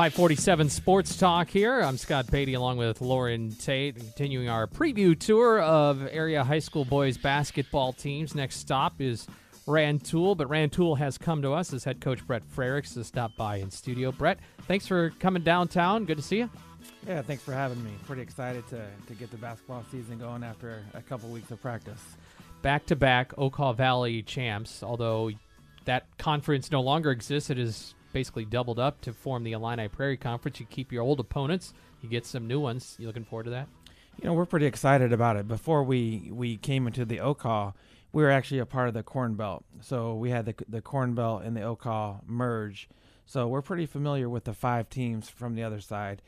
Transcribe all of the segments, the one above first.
547 Sports Talk here. I'm Scott Beatty along with Loren Tate, continuing our preview tour of area high school boys basketball teams. Next stop is Rantoul, but Rantoul has come to us as head coach Brett Frerichs to stop by in studio. Brett, thanks for coming downtown. Good to see you. Yeah, thanks for having me. Pretty excited to, to get the basketball season going after a couple weeks of practice. Back to back Okaw Valley champs, although that conference no longer exists. It is basically doubled up to form the Illini Prairie Conference. You keep your old opponents, you get some new ones. You looking forward to that? You know, we're pretty excited about it. Before we, we came into the Okaw, we were actually a part of the Corn Belt. So we had the, the Corn Belt and the Okaw merge. So we're pretty familiar with the five teams from the other side,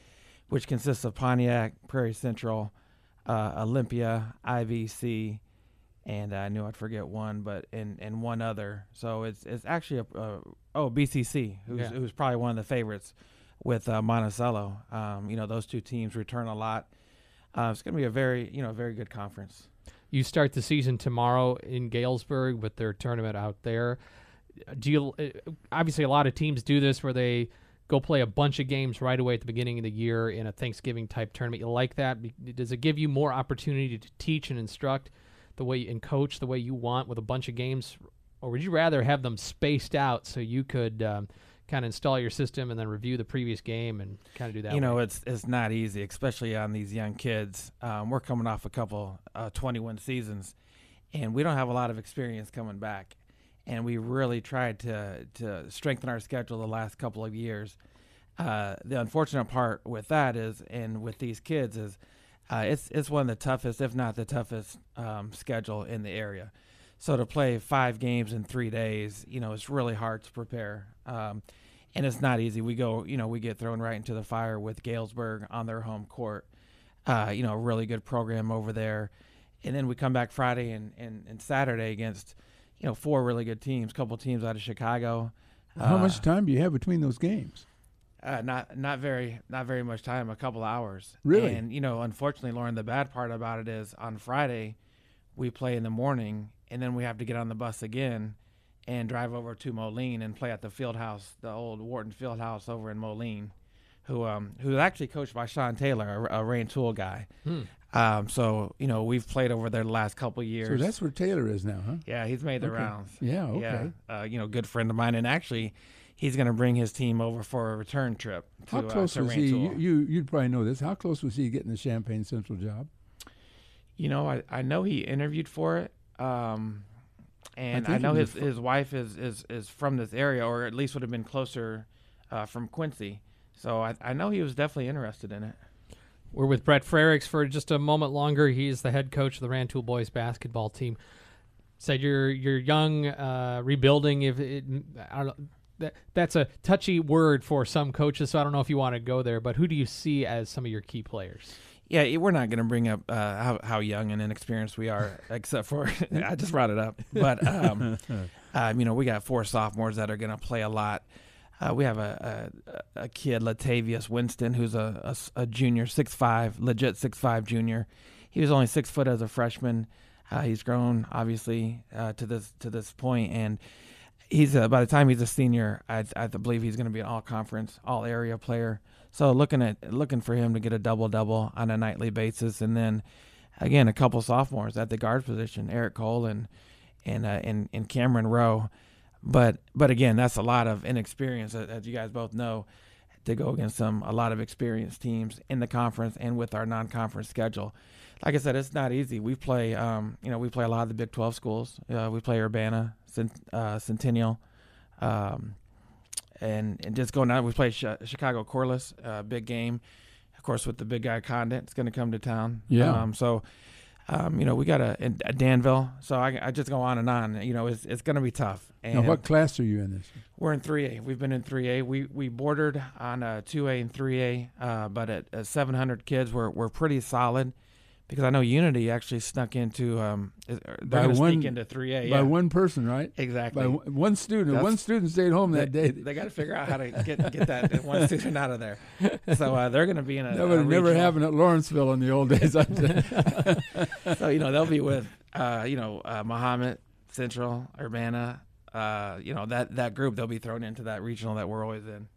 which consists of Pontiac, Prairie Central, uh, Olympia, IVC, and I knew I'd forget one, but and and one other. So it's it's actually a uh, oh BCC, who's Yeah. who's probably one of the favorites with uh, Monticello. Um, you know those two teams return a lot. Uh, it's going to be a very you know very good conference. You start the season tomorrow in Galesburg with their tournament out there. Do you uh, obviously a lot of teams do this where they go play a bunch of games right away at the beginning of the year in a Thanksgiving type tournament. You like that? Does it give you more opportunity to teach and instruct the way and coach the way you want with a bunch of games, or would you rather have them spaced out so you could um, kind of install your system and then review the previous game and kind of do that? you know way? it's it's not easy, especially on these young kids. Um, we're coming off a couple uh, 21 seasons, and we don't have a lot of experience coming back. And we really tried to to strengthen our schedule the last couple of years. Uh, the unfortunate part with that is, and with these kids is, uh, it's it's one of the toughest, if not the toughest, um, schedule in the area. So to play five games in three days, you know, it's really hard to prepare. Um, and it's not easy. We go, you know, we get thrown right into the fire with Galesburg on their home court. Uh, you know, a really good program over there. And then we come back Friday and, and, and Saturday against, you know, four really good teams, couple teams out of Chicago. How Uh, much time do you have between those games? Uh, not not very not very much time, a couple hours. Really? And you know, unfortunately, Loren, the bad part about it is on Friday, we play in the morning, and then we have to get on the bus again and drive over to Moline and play at the field house, the old Wharton Field House over in Moline, who um who's actually coached by Sean Taylor, a, a Rantoul guy. Hmm. Um, so you know, we've played over there the last couple years. So that's where Taylor is now, huh? yeah, he's made the Okay. rounds. Yeah, okay. Yeah, uh, you know, good friend of mine, and actually, he's going to bring his team over for a return trip. To, How uh, close to was he? Rantoul. You, you you'd probably know this. How close was he getting the Champaign Central job? You know, I, I know he interviewed for it. Um, and I, think know his, was his wife is, is, is from this area, or at least would have been closer uh, from Quincy. So I, I know he was definitely interested in it. We're with Brett Frerichs for just a moment longer. He's the head coach of the Rantoul boys basketball team. Said you're you're young, uh, rebuilding. If it, I don't know, that that's a touchy word for some coaches, so I don't know if you want to go there. But who do you see as some of your key players? Yeah, we're not going to bring up uh, how, how young and inexperienced we are, except for I just brought it up. But um, um, you know, we got four sophomores that are going to play a lot. Uh, we have a, a, a kid, Latavius Winston, who's a junior, six five, legit six five junior. He was only six foot as a freshman. Uh, he's grown obviously uh, to this to this point, and he's uh, by the time he's a senior, I, I believe he's going to be an all conference, all area player. So looking at looking for him to get a double double on a nightly basis, and then again a couple sophomores at the guard position, Eric Cole and and uh, and, and Cameron Rowe. But but again, that's a lot of inexperience, as- you guys both know, to go against some a lot of experienced teams in the conference and with our non-conference schedule. Like I said, it's not easy. We play, um, you know, we play a lot of the Big 12 schools. Uh, we play Urbana, uh, Centennial, um, and and just going out. We play Chi- Chicago Corliss, uh, big game, of course, with the big guy Condit. It's going to come to town. Yeah. Um, so, um, you know, we got a, a Danville. So I, I just go on and on. You know, it's it's going to be tough. And Now, what class are you in this? we're in 3A. We've been in 3A. We we bordered on uh, 2A and 3A, uh, but at, at 700 kids, we're we're pretty solid. Because I know Unity actually snuck into um, they're By going to one- sneak into 3A. By one person, right? exactly. By one one student. That's- one student stayed home that they, day. They got to figure out how to get get that one student out of there. So uh, they're going to be in a, That would have never happened at Lawrenceville in the old days. So you know they'll be with uh, you know uh, Mahomet Central Urbana. Uh, you know that that group they'll be thrown into that regional that we're always in.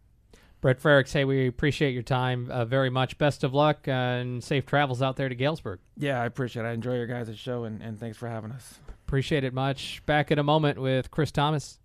Brett Frerichs, hey, we appreciate your time uh, very much. Best of luck uh, and safe travels out there to Galesburg. Yeah, I appreciate it. I enjoy your guys' show, and, and thanks for having us. Appreciate it much. Back in a moment with Chris Thomas.